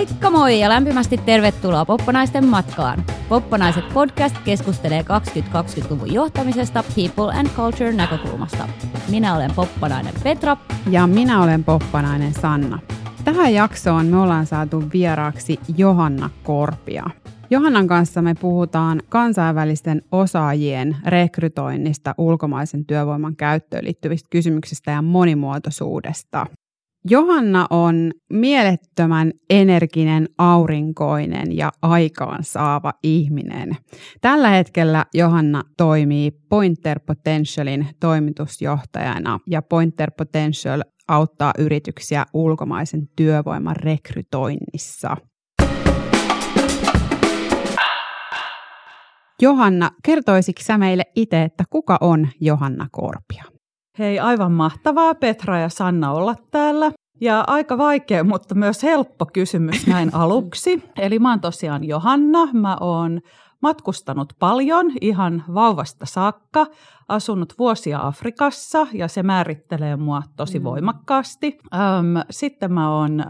Moikka moi ja lämpimästi tervetuloa Poppanaisten matkaan. Poppanaiset podcast keskustelee 2020-luvun johtamisesta People and Culture näkökulmasta. Minä olen Poppanainen Petra. Ja minä olen Poppanainen Sanna. Tähän jaksoon me ollaan saatu vieraaksi Johanna Korpia. Johannan kanssa me puhutaan kansainvälisten osaajien rekrytoinnista, ulkomaisen työvoiman käyttöön liittyvistä kysymyksistä ja monimuotoisuudesta. Johanna on mielettömän energinen, aurinkoinen ja aikaansaava ihminen. Tällä hetkellä Johanna toimii Pointer Potentialin toimitusjohtajana ja Pointer Potential auttaa yrityksiä ulkomaisen työvoiman rekrytoinnissa. Johanna, kertoisitko sä meille itse, että kuka on Johanna Korpia? Hei, aivan mahtavaa Petra ja Sanna olla täällä. Ja aika vaikea, mutta myös helppo kysymys näin aluksi. Eli mä oon tosiaan Johanna, mä oon matkustanut paljon ihan vauvasta saakka, asunut vuosia Afrikassa ja se määrittelee mua tosi mm. voimakkaasti. Sitten mä oon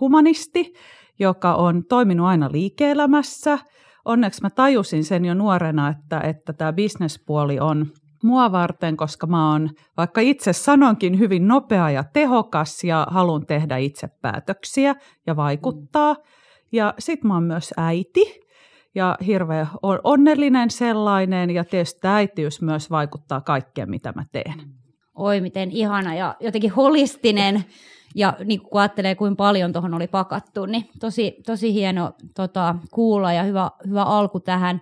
humanisti, joka on toiminut aina liike-elämässä. Onneksi mä tajusin sen jo nuorena, että, että tämä bisnespuoli on mua varten, koska mä oon, vaikka itse sanonkin, hyvin nopea ja tehokas ja haluan tehdä itse päätöksiä ja vaikuttaa. Ja sit mä oon myös äiti ja hirveän onnellinen sellainen ja tietysti äitiys myös vaikuttaa kaikkeen, mitä mä teen. Oi, miten ihana ja jotenkin holistinen ja niin kun ajattelee, kuinka paljon tuohon oli pakattu, niin tosi, tosi hieno tota, kuulla ja hyvä, hyvä alku tähän.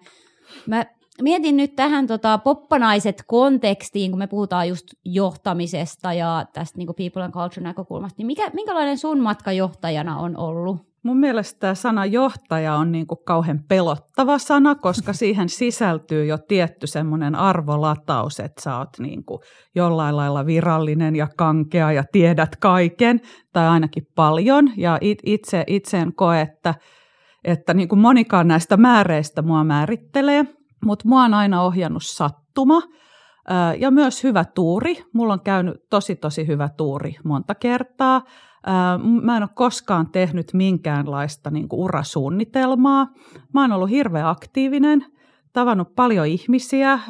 Mä mietin nyt tähän tota, poppanaiset kontekstiin, kun me puhutaan just johtamisesta ja tästä niin people and culture näkökulmasta, niin mikä, minkälainen sun matka johtajana on ollut? Mun mielestä tämä sana johtaja on niin kuin kauhean pelottava sana, koska siihen sisältyy jo tietty semmoinen arvolataus, että sä oot niin kuin jollain lailla virallinen ja kankea ja tiedät kaiken, tai ainakin paljon. Ja itse, itse en koe, että, että niin kuin monikaan näistä määreistä mua määrittelee, mutta mua on aina ohjannut sattuma ja myös hyvä tuuri. Mulla on käynyt tosi tosi hyvä tuuri monta kertaa. Mä en ole koskaan tehnyt minkäänlaista niin kuin urasuunnitelmaa. Mä oon ollut hirveän aktiivinen, tavannut paljon ihmisiä,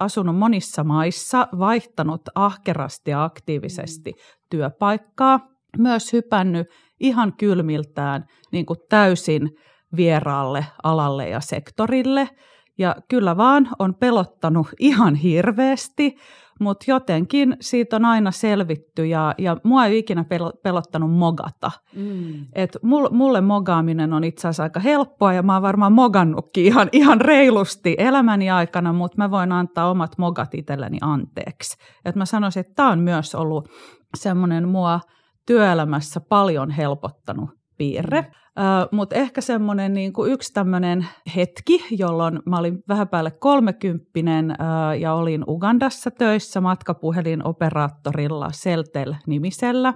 asunut monissa maissa, vaihtanut ahkerasti ja aktiivisesti työpaikkaa, myös hypännyt ihan kylmiltään niin kuin täysin vieraalle alalle ja sektorille – ja kyllä vaan on pelottanut ihan hirveästi, mutta jotenkin siitä on aina selvitty ja, ja mua ei ikinä pelottanut mogata. Mm. Et mulle mogaaminen on itse asiassa aika helppoa ja mä oon varmaan mogannutkin ihan, ihan reilusti elämäni aikana, mutta mä voin antaa omat mogat itselleni anteeksi. Et mä sanoisin, että tämä on myös ollut semmoinen mua työelämässä paljon helpottanut piirre. Mm. Mutta ehkä semmoinen niin kuin yksi tämmöinen hetki, jolloin mä olin vähän päälle kolmekymppinen ja olin Ugandassa töissä matkapuhelinoperaattorilla Seltel-nimisellä.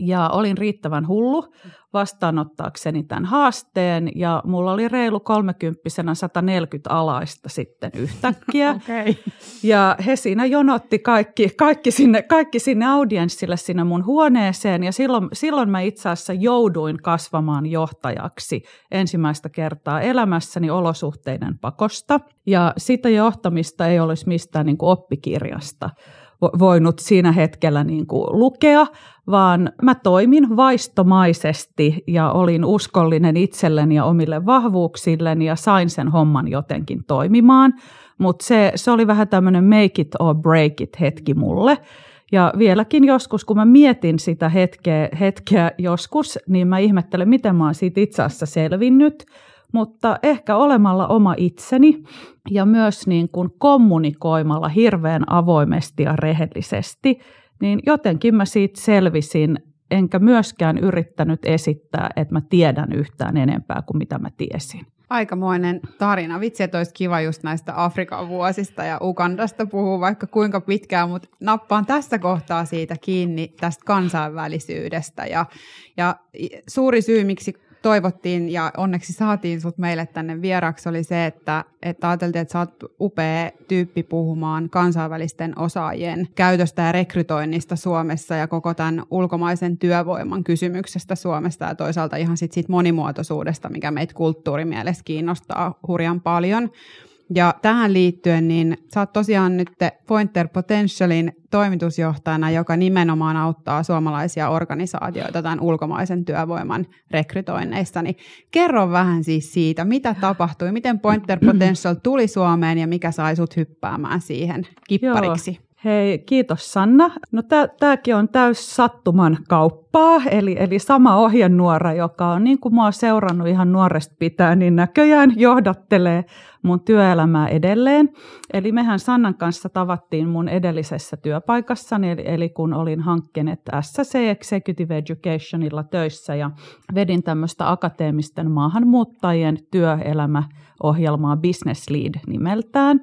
Ja olin riittävän hullu vastaanottaakseni tämän haasteen ja mulla oli reilu kolmekymppisenä 140 alaista sitten yhtäkkiä. okay. Ja he siinä jonotti kaikki, kaikki, sinne, kaikki sinne audienssille sinne mun huoneeseen ja silloin, silloin mä itse asiassa jouduin kasvamaan johtajaksi ensimmäistä kertaa elämässäni olosuhteiden pakosta. Ja sitä johtamista ei olisi mistään niin kuin oppikirjasta voinut siinä hetkellä niin kuin lukea, vaan mä toimin vaistomaisesti ja olin uskollinen itselleni ja omille vahvuuksilleni ja sain sen homman jotenkin toimimaan. Mutta se, se oli vähän tämmöinen make it or break it hetki mulle. Ja vieläkin joskus, kun mä mietin sitä hetkeä, hetkeä joskus, niin mä ihmettelen, miten mä oon siitä itse asiassa selvinnyt – mutta ehkä olemalla oma itseni ja myös niin kuin kommunikoimalla hirveän avoimesti ja rehellisesti, niin jotenkin mä siitä selvisin, enkä myöskään yrittänyt esittää, että mä tiedän yhtään enempää kuin mitä mä tiesin. Aikamoinen tarina. Vitsi, että olisi kiva just näistä Afrikan vuosista ja Ugandasta puhua vaikka kuinka pitkään, mutta nappaan tässä kohtaa siitä kiinni tästä kansainvälisyydestä. Ja, ja suuri syy, miksi toivottiin ja onneksi saatiin sut meille tänne vieraksi oli se, että, että ajateltiin, että sä oot upea tyyppi puhumaan kansainvälisten osaajien käytöstä ja rekrytoinnista Suomessa ja koko tämän ulkomaisen työvoiman kysymyksestä Suomesta ja toisaalta ihan sit siitä monimuotoisuudesta, mikä meitä kulttuurimielessä kiinnostaa hurjan paljon. Ja tähän liittyen, niin sä oot tosiaan nyt Pointer Potentialin toimitusjohtajana, joka nimenomaan auttaa suomalaisia organisaatioita tämän ulkomaisen työvoiman rekrytoinneissa. Niin kerro vähän siis siitä, mitä tapahtui, miten Pointer Potential tuli Suomeen ja mikä sai sut hyppäämään siihen kippariksi? Joo. Hei, kiitos Sanna. No tämäkin on täys sattuman kauppaa, eli, eli sama ohjenuora, joka on niin kuin mä seurannut ihan nuoresta pitää, niin näköjään johdattelee mun työelämää edelleen. Eli mehän Sannan kanssa tavattiin mun edellisessä työpaikassani, eli, eli kun olin hankkenet SSC Executive Educationilla töissä ja vedin tämmöistä akateemisten maahanmuuttajien työelämäohjelmaa Business Lead nimeltään.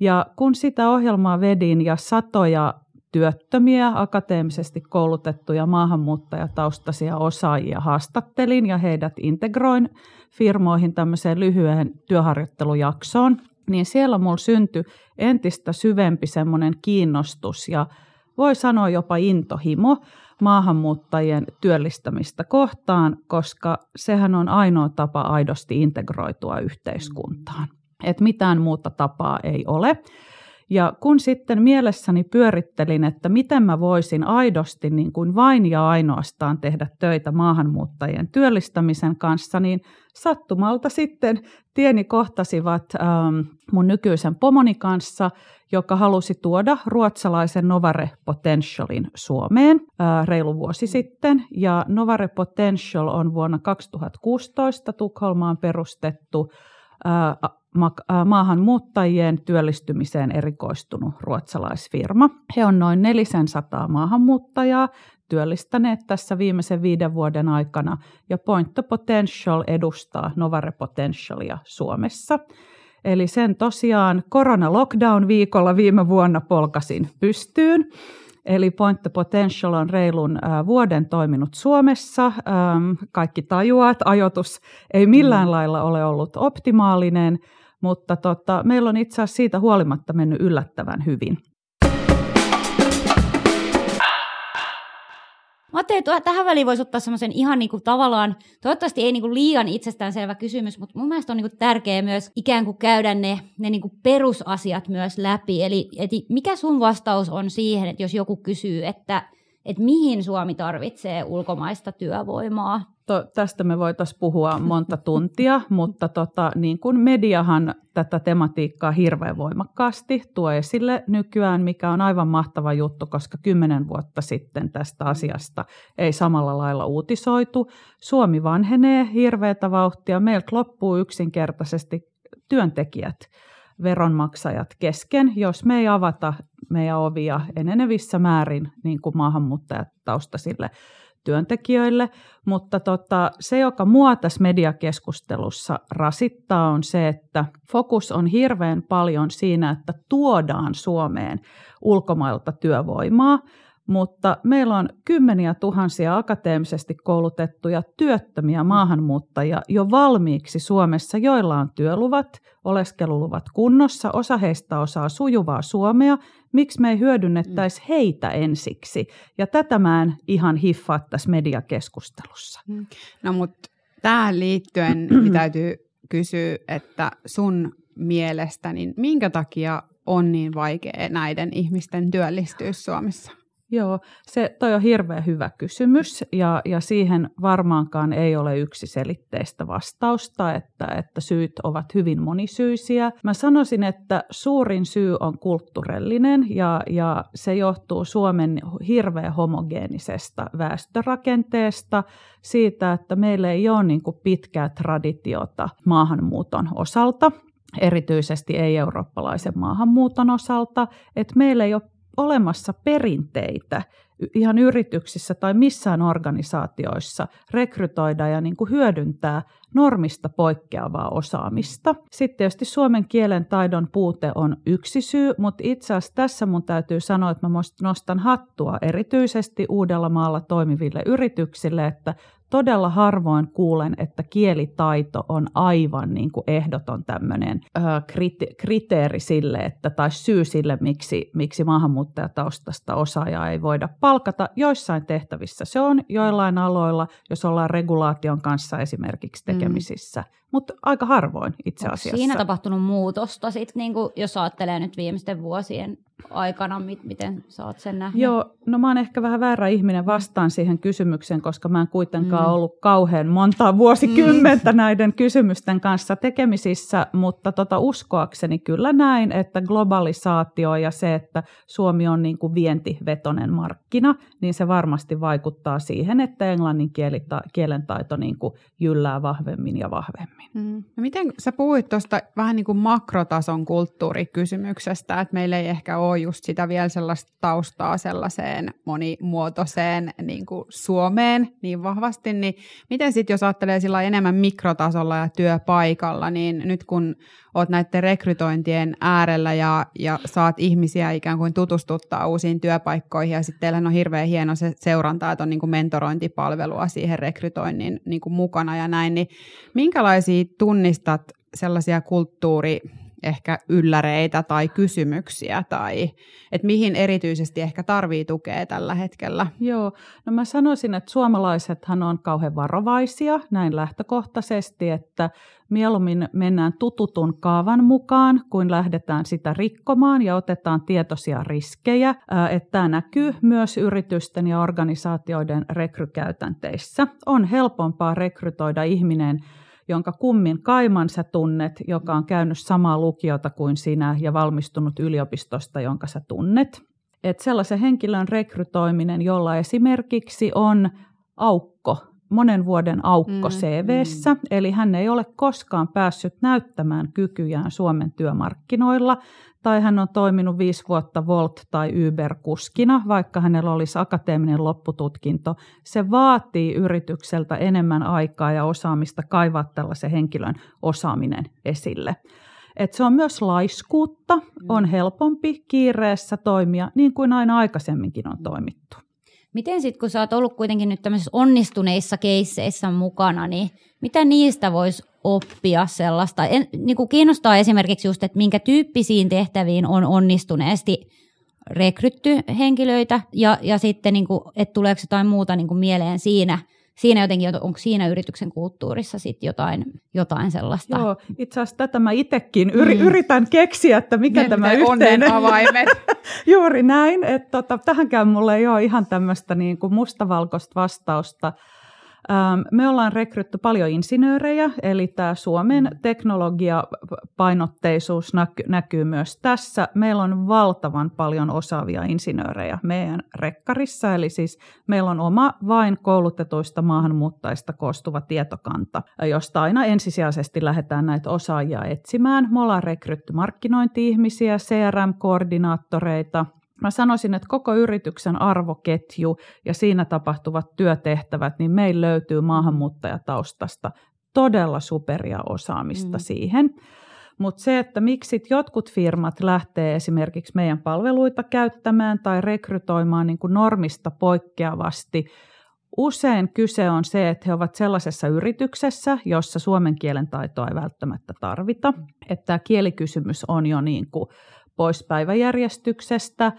Ja kun sitä ohjelmaa vedin ja satoja työttömiä, akateemisesti koulutettuja maahanmuuttajataustaisia osaajia haastattelin ja heidät integroin firmoihin tämmöiseen lyhyen työharjoittelujaksoon, niin siellä mulla syntyi entistä syvempi semmoinen kiinnostus ja voi sanoa jopa intohimo maahanmuuttajien työllistämistä kohtaan, koska sehän on ainoa tapa aidosti integroitua yhteiskuntaan. Että mitään muuta tapaa ei ole. Ja kun sitten mielessäni pyörittelin, että miten mä voisin aidosti niin kuin vain ja ainoastaan tehdä töitä maahanmuuttajien työllistämisen kanssa, niin sattumalta sitten tieni kohtasivat ähm, mun nykyisen pomoni kanssa, joka halusi tuoda ruotsalaisen Novare Potentialin Suomeen äh, reilu vuosi sitten. Ja Novare Potential on vuonna 2016 Tukholmaan perustettu äh, maahanmuuttajien työllistymiseen erikoistunut ruotsalaisfirma. He on noin 400 maahanmuuttajaa työllistäneet tässä viimeisen viiden vuoden aikana ja Point the Potential edustaa Novare Potentialia Suomessa. Eli sen tosiaan korona-lockdown-viikolla viime vuonna polkasin pystyyn. Eli Point the Potential on reilun vuoden toiminut Suomessa. Kaikki tajuaa, että ajoitus ei millään mm. lailla ole ollut optimaalinen, mutta tota, meillä on itse asiassa siitä huolimatta mennyt yllättävän hyvin. Mä ajattelin, että tähän väliin voisi ottaa semmoisen ihan niin kuin tavallaan, toivottavasti ei niin kuin liian itsestäänselvä kysymys, mutta mun mielestä on niin kuin tärkeää myös ikään kuin käydä ne, ne niin kuin perusasiat myös läpi. Eli että mikä sun vastaus on siihen, että jos joku kysyy, että, että mihin Suomi tarvitsee ulkomaista työvoimaa? to, tästä me voitaisiin puhua monta tuntia, mutta tota, niin kuin mediahan tätä tematiikkaa hirveän voimakkaasti tuo esille nykyään, mikä on aivan mahtava juttu, koska kymmenen vuotta sitten tästä asiasta ei samalla lailla uutisoitu. Suomi vanhenee hirveätä vauhtia, meiltä loppuu yksinkertaisesti työntekijät, veronmaksajat kesken, jos me ei avata meidän ovia enenevissä määrin niin kuin maahanmuuttajat taustasille työntekijöille, mutta tota, se, joka mua tässä mediakeskustelussa rasittaa, on se, että fokus on hirveän paljon siinä, että tuodaan Suomeen ulkomailta työvoimaa, mutta meillä on kymmeniä tuhansia akateemisesti koulutettuja työttömiä maahanmuuttajia jo valmiiksi Suomessa, joilla on työluvat, oleskeluluvat kunnossa, osa heistä osaa sujuvaa suomea, miksi me ei hyödynnettäisi mm. heitä ensiksi? Ja tätä mä en ihan hiffaa tässä mediakeskustelussa. Mm. No mutta tähän liittyen niin täytyy kysyä, että sun mielestä, niin minkä takia on niin vaikea näiden ihmisten työllistyä Suomessa? Joo, se toi on hirveän hyvä kysymys ja, ja siihen varmaankaan ei ole yksiselitteistä vastausta, että, että syyt ovat hyvin monisyisiä. Mä sanoisin, että suurin syy on kulttuurellinen ja, ja se johtuu Suomen hirveän homogeenisesta väestörakenteesta, siitä, että meillä ei ole niin kuin pitkää traditiota maahanmuuton osalta erityisesti ei-eurooppalaisen maahanmuuton osalta, että meillä ei ole olemassa perinteitä ihan yrityksissä tai missään organisaatioissa rekrytoida ja niin kuin hyödyntää normista poikkeavaa osaamista. Sitten tietysti suomen kielen taidon puute on yksi syy, mutta itse asiassa tässä mun täytyy sanoa, että mä nostan hattua erityisesti Uudellamaalla toimiville yrityksille, että todella harvoin kuulen, että kielitaito on aivan niin kuin ehdoton tämmöinen ö, krite- kriteeri sille, että, tai syy sille, miksi, miksi maahanmuuttajataustasta osaajaa ei voida palkata. Joissain tehtävissä se on, joillain aloilla, jos ollaan regulaation kanssa esimerkiksi mm. tekemisissä, mm. Mutta aika harvoin itse asiassa. Onko siinä tapahtunut muutosta, sit, niin jos ajattelee nyt viimeisten vuosien aikana, miten sä oot sen nähnyt? Joo, no mä oon ehkä vähän väärä ihminen vastaan siihen kysymykseen, koska mä en kuitenkaan mm. ollut kauhean montaa vuosikymmentä mm. näiden kysymysten kanssa tekemisissä, mutta tota uskoakseni kyllä näin, että globalisaatio ja se, että Suomi on niin kuin vientivetonen markkina, niin se varmasti vaikuttaa siihen, että englannin kielen taito niin kuin jyllää vahvemmin ja vahvemmin. Mm. No miten sä puhuit tuosta vähän niin kuin makrotason kulttuurikysymyksestä, että meillä ei ehkä ole just sitä vielä sellaista taustaa sellaiseen monimuotoiseen niin kuin Suomeen niin vahvasti, niin miten sitten jos ajattelee sillä enemmän mikrotasolla ja työpaikalla, niin nyt kun oot näiden rekrytointien äärellä ja, ja saat ihmisiä ikään kuin tutustuttaa uusiin työpaikkoihin ja sitten teillä on hirveän hieno se seuranta, että on niin kuin mentorointipalvelua siihen rekrytoinnin niin kuin mukana ja näin, niin minkälaisia tunnistat sellaisia kulttuuri ehkä ylläreitä tai kysymyksiä tai että mihin erityisesti ehkä tarvii tukea tällä hetkellä? Joo, no mä sanoisin, että suomalaisethan on kauhean varovaisia näin lähtökohtaisesti, että mieluummin mennään tututun kaavan mukaan, kuin lähdetään sitä rikkomaan ja otetaan tietoisia riskejä. Että tämä näkyy myös yritysten ja organisaatioiden rekrykäytänteissä. On helpompaa rekrytoida ihminen jonka kummin kaiman sä tunnet, joka on käynyt samaa lukiota kuin sinä ja valmistunut yliopistosta, jonka sä tunnet. Et sellaisen henkilön rekrytoiminen, jolla esimerkiksi on aukko monen vuoden aukko mm, CVssä, mm. eli hän ei ole koskaan päässyt näyttämään kykyjään Suomen työmarkkinoilla, tai hän on toiminut viisi vuotta Volt- tai Uber-kuskina, vaikka hänellä olisi akateeminen loppututkinto. Se vaatii yritykseltä enemmän aikaa ja osaamista kaivaa tällaisen henkilön osaaminen esille. Et se on myös laiskuutta, on helpompi kiireessä toimia niin kuin aina aikaisemminkin on toimittu. Miten sitten, kun sä oot ollut kuitenkin nyt tämmöisissä onnistuneissa keisseissä mukana, niin mitä niistä voisi oppia sellaista? En, niin kuin kiinnostaa esimerkiksi just, että minkä tyyppisiin tehtäviin on onnistuneesti rekrytty henkilöitä ja, ja sitten, niin kuin, että tuleeko jotain muuta niin kuin mieleen siinä – siinä jotenkin, onko siinä yrityksen kulttuurissa sitten jotain, jotain sellaista? Joo, itse asiassa tätä mä itsekin yri, mm. yritän keksiä, että mikä ne, tämä ne yhteinen... avaimet. Juuri näin, että tota, tähänkään mulle ei ole ihan tämmöistä niin kuin mustavalkoista vastausta. Me ollaan rekrytty paljon insinöörejä, eli tämä Suomen mm. teknologiapainotteisuus näkyy myös tässä. Meillä on valtavan paljon osaavia insinöörejä meidän rekkarissa, eli siis meillä on oma vain koulutetuista maahanmuuttajista koostuva tietokanta, josta aina ensisijaisesti lähdetään näitä osaajia etsimään. Me ollaan rekrytty markkinointi-ihmisiä, CRM-koordinaattoreita, Mä sanoisin, että koko yrityksen arvoketju ja siinä tapahtuvat työtehtävät, niin meillä löytyy maahanmuuttajataustasta todella superia osaamista mm. siihen. Mutta se, että miksi jotkut firmat lähtee esimerkiksi meidän palveluita käyttämään tai rekrytoimaan niin kuin normista poikkeavasti, usein kyse on se, että he ovat sellaisessa yrityksessä, jossa suomen kielen taitoa ei välttämättä tarvita. Että tämä kielikysymys on jo niin kuin pois päiväjärjestyksestä.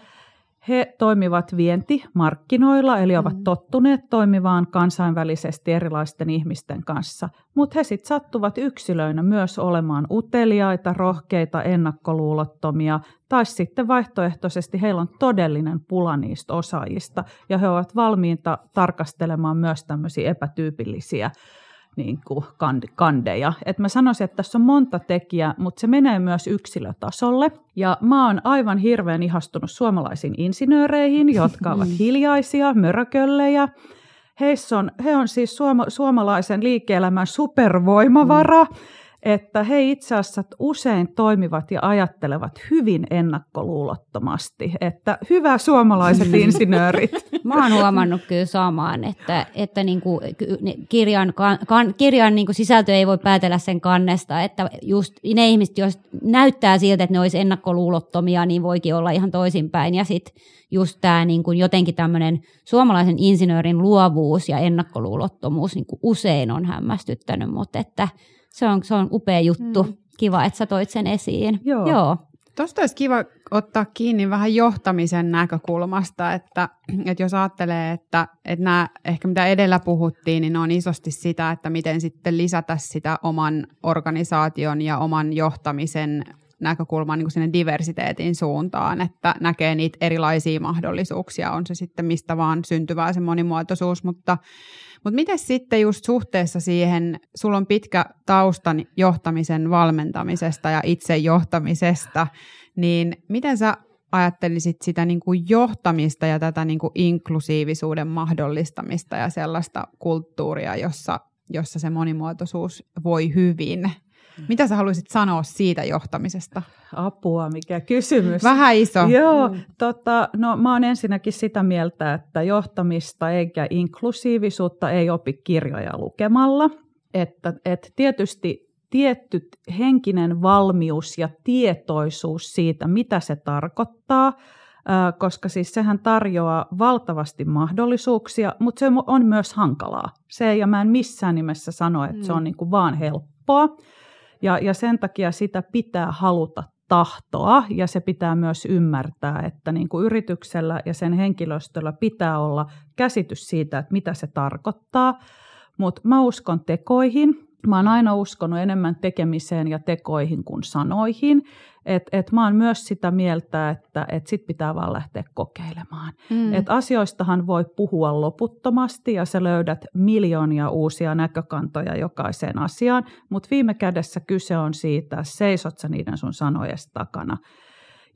He toimivat vientimarkkinoilla, eli ovat mm. tottuneet toimivaan kansainvälisesti erilaisten ihmisten kanssa, mutta he sitten sattuvat yksilöinä myös olemaan uteliaita, rohkeita, ennakkoluulottomia, tai sitten vaihtoehtoisesti heillä on todellinen pula niistä osaajista, ja he ovat valmiita tarkastelemaan myös tämmöisiä epätyypillisiä niin kuin kandeja. Et mä sanoisin, että tässä on monta tekijää, mutta se menee myös yksilötasolle. Ja mä oon aivan hirveän ihastunut suomalaisiin insinööreihin, jotka ovat hiljaisia, mörököllejä. Heissä on, he on siis suoma, suomalaisen liike-elämän supervoimavara. Mm että he itse asiassa usein toimivat ja ajattelevat hyvin ennakkoluulottomasti, että hyvä suomalaiset insinöörit, Mä oon huomannut kyllä samaan, että, että niin kuin kirjan, kan, kirjan niin kuin sisältö ei voi päätellä sen kannesta, että just ne ihmiset, jos näyttää siltä, että ne olisi ennakkoluulottomia, niin voikin olla ihan toisinpäin. Ja sitten just tämä niin kuin jotenkin tämmöinen suomalaisen insinöörin luovuus ja ennakkoluulottomuus niin kuin usein on hämmästyttänyt, mutta että se on, se on upea juttu. Mm. Kiva, että sä toit sen esiin. Joo. Joo. Tuosta olisi kiva ottaa kiinni vähän johtamisen näkökulmasta, että, että jos ajattelee, että, että nämä ehkä mitä edellä puhuttiin, niin ne on isosti sitä, että miten sitten lisätä sitä oman organisaation ja oman johtamisen näkökulman niin sinne diversiteetin suuntaan, että näkee niitä erilaisia mahdollisuuksia, on se sitten mistä vaan syntyvää se monimuotoisuus, mutta, mutta miten sitten just suhteessa siihen, sulla on pitkä taustan johtamisen valmentamisesta ja itse johtamisesta, niin miten sä ajattelisit sitä niin kuin johtamista ja tätä niin kuin inklusiivisuuden mahdollistamista ja sellaista kulttuuria, jossa, jossa se monimuotoisuus voi hyvin? Mitä sä haluaisit sanoa siitä johtamisesta? Apua, mikä kysymys. Vähän iso. Joo, mm. tota, no mä oon ensinnäkin sitä mieltä, että johtamista eikä inklusiivisuutta ei opi kirjoja lukemalla. Että, että tietysti tietty henkinen valmius ja tietoisuus siitä, mitä se tarkoittaa, koska siis sehän tarjoaa valtavasti mahdollisuuksia, mutta se on myös hankalaa. Se ja mä en missään nimessä sano, että se on mm. niin kuin vaan helppoa. Ja, ja sen takia sitä pitää haluta tahtoa ja se pitää myös ymmärtää, että niin kuin yrityksellä ja sen henkilöstöllä pitää olla käsitys siitä, että mitä se tarkoittaa. Mutta mä uskon tekoihin. Mä oon aina uskonut enemmän tekemiseen ja tekoihin kuin sanoihin. Et, et mä oon myös sitä mieltä, että et sit pitää vaan lähteä kokeilemaan. Mm. Et asioistahan voi puhua loputtomasti ja sä löydät miljoonia uusia näkökantoja jokaiseen asiaan, mutta viime kädessä kyse on siitä, seisot sä niiden sun sanojen takana.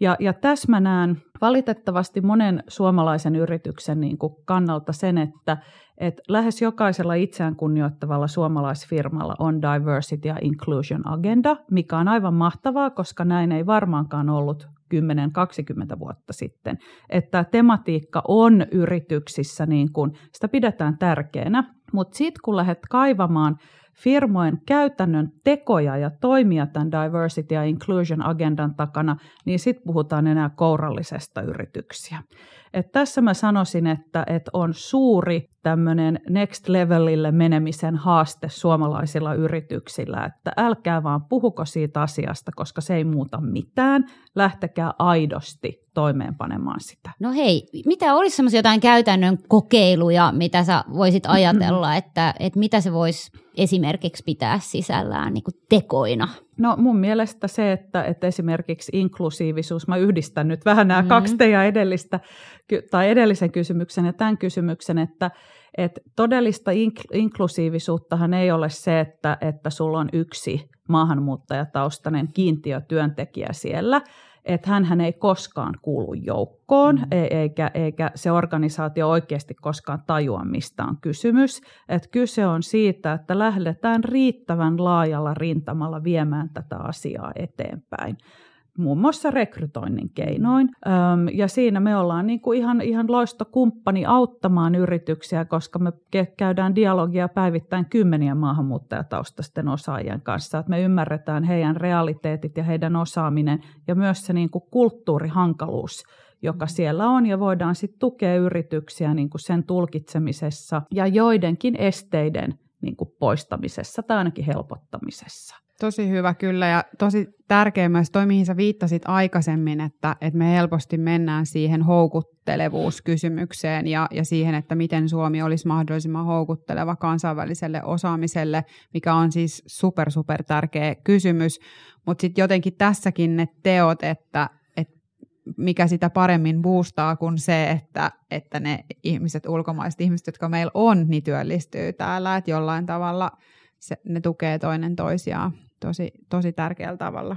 Ja, ja tässä mä näen valitettavasti monen suomalaisen yrityksen niin kuin kannalta sen, että et lähes jokaisella itseään kunnioittavalla suomalaisfirmalla on diversity ja inclusion agenda, mikä on aivan mahtavaa, koska näin ei varmaankaan ollut 10-20 vuotta sitten. Että tematiikka on yrityksissä, niin kuin, sitä pidetään tärkeänä, mutta sitten kun lähdet kaivamaan firmojen käytännön tekoja ja toimia tämän diversity ja inclusion agendan takana, niin sitten puhutaan enää kourallisesta yrityksiä. Et tässä mä sanoisin, että, että on suuri tämmöinen next levelille menemisen haaste suomalaisilla yrityksillä, että älkää vaan puhuko siitä asiasta, koska se ei muuta mitään, lähtekää aidosti toimeenpanemaan sitä. No hei, mitä olisi semmoisia jotain käytännön kokeiluja, mitä sä voisit ajatella, että, että mitä se voisi esimerkiksi pitää sisällään niin kuin tekoina? No mun mielestä se, että, että esimerkiksi inklusiivisuus, mä yhdistän nyt vähän nämä mm. kaksi teidän edellistä, tai edellisen kysymyksen ja tämän kysymyksen, että, että todellista ink- inklusiivisuuttahan ei ole se, että, että sulla on yksi maahanmuuttajataustainen kiintiötyöntekijä siellä, että hän ei koskaan kuulu joukkoon, mm. E-, eikä, eikä se organisaatio oikeasti koskaan tajua, mistä on kysymys. Et kyse on siitä, että lähdetään riittävän laajalla rintamalla viemään tätä asiaa eteenpäin muun muassa rekrytoinnin keinoin. Ja siinä me ollaan niin kuin ihan, ihan loistokumppani auttamaan yrityksiä, koska me käydään dialogia päivittäin kymmeniä maahanmuuttajataustaisten osaajien kanssa, että me ymmärretään heidän realiteetit ja heidän osaaminen ja myös se niin kuin kulttuurihankaluus, joka siellä on, ja voidaan sitten tukea yrityksiä niin kuin sen tulkitsemisessa ja joidenkin esteiden niin kuin poistamisessa tai ainakin helpottamisessa. Tosi hyvä kyllä ja tosi tärkeä myös toi, mihin sä viittasit aikaisemmin, että, että me helposti mennään siihen houkuttelevuuskysymykseen ja, ja siihen, että miten Suomi olisi mahdollisimman houkutteleva kansainväliselle osaamiselle, mikä on siis super, super tärkeä kysymys. Mutta sitten jotenkin tässäkin ne teot, että, että mikä sitä paremmin boostaa kuin se, että, että ne ihmiset, ulkomaiset ihmiset, jotka meillä on, niin työllistyy täällä, että jollain tavalla se, ne tukee toinen toisiaan tosi, tosi tärkeällä tavalla.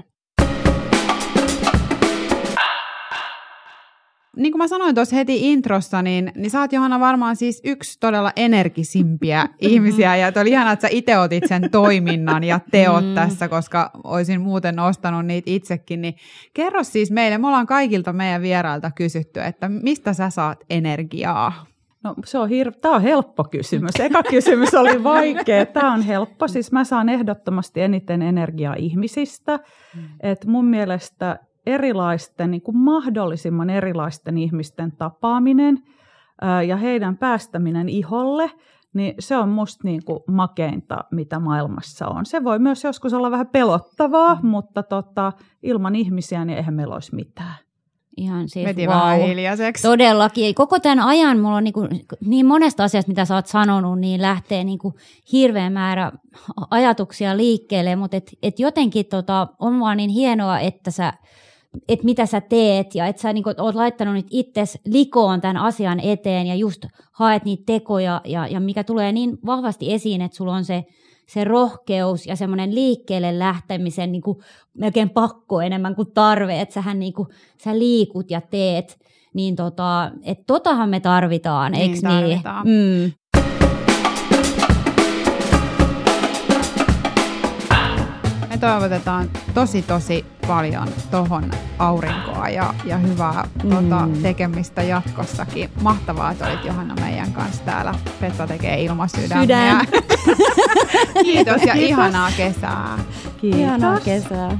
Niin kuin mä sanoin tuossa heti introssa, niin, niin sä oot Johanna varmaan siis yksi todella energisimpiä ihmisiä. Ja oli ihanaa, että sä itse otit sen toiminnan ja teot mm. tässä, koska olisin muuten ostanut niitä itsekin. Niin kerro siis meille, me ollaan kaikilta meidän vierailta kysytty, että mistä sä saat energiaa? No se on, hir- Tämä on helppo kysymys. Eka kysymys oli vaikea. Tämä on helppo. Siis mä saan ehdottomasti eniten energiaa ihmisistä. Mm. Et mun mielestä erilaisten, niin kuin mahdollisimman erilaisten ihmisten tapaaminen ää, ja heidän päästäminen iholle, niin se on musta niin kuin makeinta, mitä maailmassa on. Se voi myös joskus olla vähän pelottavaa, mm. mutta tota, ilman ihmisiä niin eihän meillä olisi mitään. Ihan siis Veti wow. vähän hiljaiseksi. Todellakin. Koko tämän ajan mulla on niin, kuin, niin monesta asiasta, mitä sä oot sanonut, niin lähtee niin kuin hirveä määrä ajatuksia liikkeelle, mutta et, et jotenkin tota, on vaan niin hienoa, että sä että mitä sä teet ja että sä niin kuin, oot laittanut nyt itses likoon tämän asian eteen ja just haet niitä tekoja ja, ja mikä tulee niin vahvasti esiin, että sulla on se, se rohkeus ja semmoinen liikkeelle lähtemisen niin kuin melkein pakko enemmän kuin tarve, että sähän niin kuin, sä liikut ja teet, niin tota, että totahan me tarvitaan, Niin eikö tarvitaan. niin? Mm. Toivotetaan tosi tosi paljon tohon aurinkoa ja, ja hyvää mm. tota, tekemistä jatkossakin. Mahtavaa, että olit Johanna meidän kanssa täällä. Petra tekee ilmasydämiä. Sydän. Kiitos ja ihanaa kesää. Kiitos. Ihanaa kesää.